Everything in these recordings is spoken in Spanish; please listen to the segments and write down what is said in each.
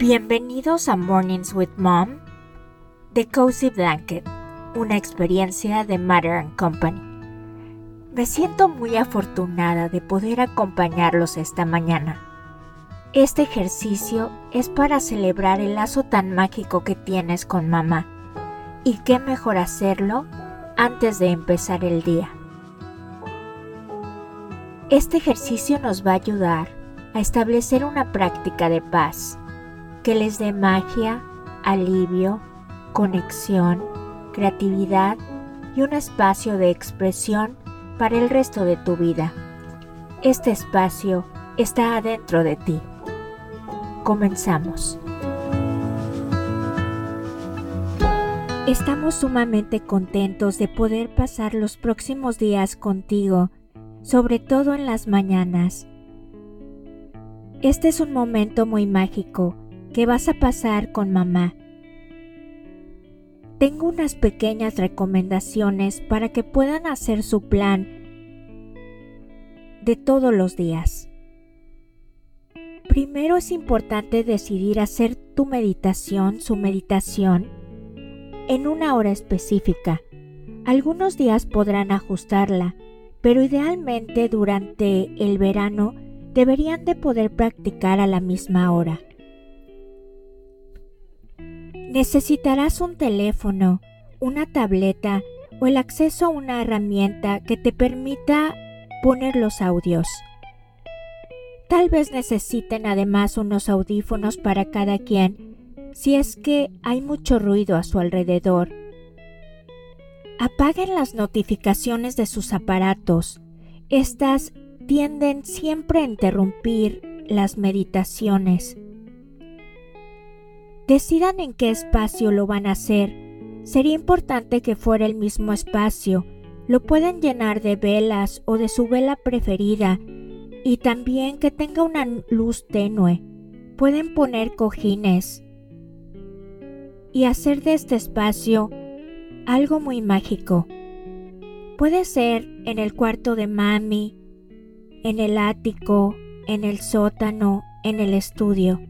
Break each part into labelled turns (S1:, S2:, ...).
S1: Bienvenidos a Mornings with Mom, The Cozy Blanket, una experiencia de Matter Company. Me siento muy afortunada de poder acompañarlos esta mañana. Este ejercicio es para celebrar el lazo tan mágico que tienes con mamá. Y qué mejor hacerlo antes de empezar el día. Este ejercicio nos va a ayudar a establecer una práctica de paz que les dé magia, alivio, conexión, creatividad y un espacio de expresión para el resto de tu vida. Este espacio está adentro de ti. Comenzamos. Estamos sumamente contentos de poder pasar los próximos días contigo, sobre todo en las mañanas. Este es un momento muy mágico que vas a pasar con mamá. Tengo unas pequeñas recomendaciones para que puedan hacer su plan de todos los días. Primero es importante decidir hacer tu meditación, su meditación, en una hora específica. Algunos días podrán ajustarla, pero idealmente durante el verano deberían de poder practicar a la misma hora. Necesitarás un teléfono, una tableta o el acceso a una herramienta que te permita poner los audios. Tal vez necesiten además unos audífonos para cada quien si es que hay mucho ruido a su alrededor. Apaguen las notificaciones de sus aparatos. Estas tienden siempre a interrumpir las meditaciones. Decidan en qué espacio lo van a hacer. Sería importante que fuera el mismo espacio. Lo pueden llenar de velas o de su vela preferida y también que tenga una luz tenue. Pueden poner cojines y hacer de este espacio algo muy mágico. Puede ser en el cuarto de mami, en el ático, en el sótano, en el estudio.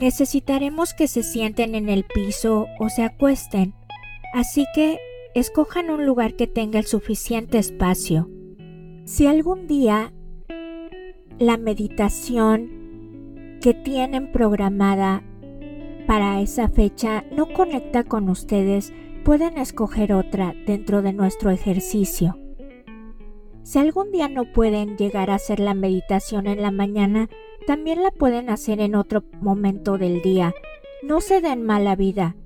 S1: Necesitaremos que se sienten en el piso o se acuesten, así que escojan un lugar que tenga el suficiente espacio. Si algún día la meditación que tienen programada para esa fecha no conecta con ustedes, pueden escoger otra dentro de nuestro ejercicio. Si algún día no pueden llegar a hacer la meditación en la mañana, también la pueden hacer en otro momento del día. No se den mala vida.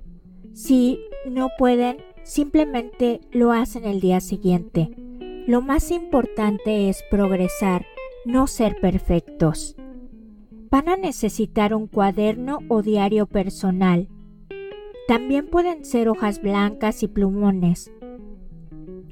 S1: Si no pueden, simplemente lo hacen el día siguiente. Lo más importante es progresar, no ser perfectos. Van a necesitar un cuaderno o diario personal. También pueden ser hojas blancas y plumones.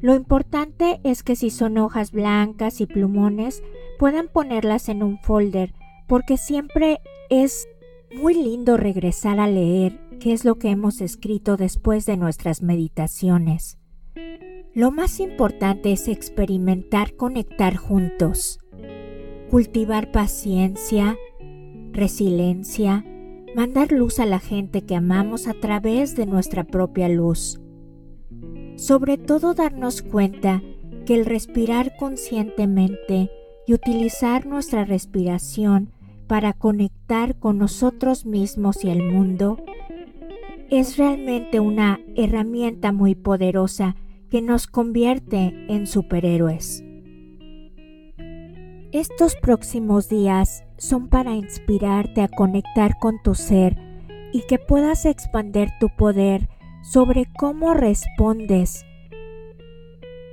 S1: Lo importante es que si son hojas blancas y plumones, puedan ponerlas en un folder porque siempre es muy lindo regresar a leer qué es lo que hemos escrito después de nuestras meditaciones. Lo más importante es experimentar conectar juntos, cultivar paciencia, resiliencia, mandar luz a la gente que amamos a través de nuestra propia luz. Sobre todo darnos cuenta que el respirar conscientemente y utilizar nuestra respiración para conectar con nosotros mismos y el mundo es realmente una herramienta muy poderosa que nos convierte en superhéroes. Estos próximos días son para inspirarte a conectar con tu ser y que puedas expander tu poder sobre cómo respondes,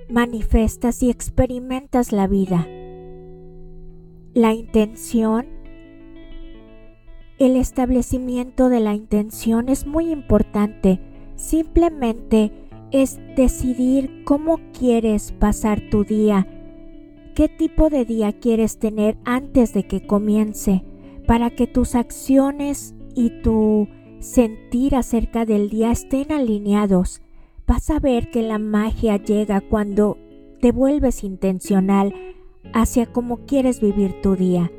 S1: manifestas y experimentas la vida. La intención el establecimiento de la intención es muy importante. Simplemente es decidir cómo quieres pasar tu día, qué tipo de día quieres tener antes de que comience, para que tus acciones y tu sentir acerca del día estén alineados. Vas a ver que la magia llega cuando te vuelves intencional hacia cómo quieres vivir tu día.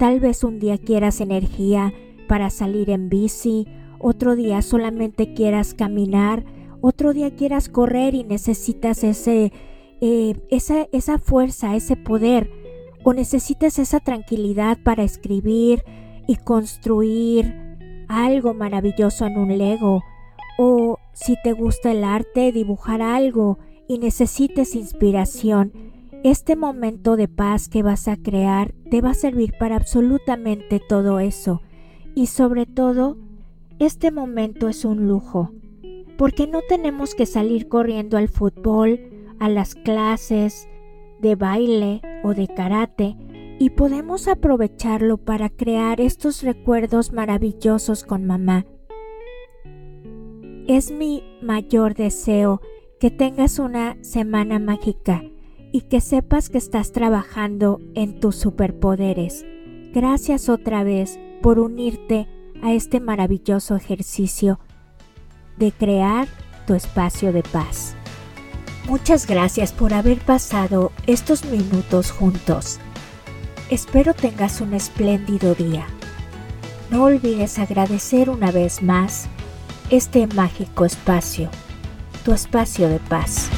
S1: Tal vez un día quieras energía, para salir en bici, otro día solamente quieras caminar, otro día quieras correr y necesitas ese, eh, esa, esa fuerza, ese poder, o necesitas esa tranquilidad para escribir y construir algo maravilloso en un Lego, o si te gusta el arte, dibujar algo y necesites inspiración, este momento de paz que vas a crear te va a servir para absolutamente todo eso. Y sobre todo, este momento es un lujo, porque no tenemos que salir corriendo al fútbol, a las clases de baile o de karate, y podemos aprovecharlo para crear estos recuerdos maravillosos con mamá. Es mi mayor deseo que tengas una semana mágica y que sepas que estás trabajando en tus superpoderes. Gracias otra vez por unirte a este maravilloso ejercicio de crear tu espacio de paz. Muchas gracias por haber pasado estos minutos juntos. Espero tengas un espléndido día. No olvides agradecer una vez más este mágico espacio, tu espacio de paz.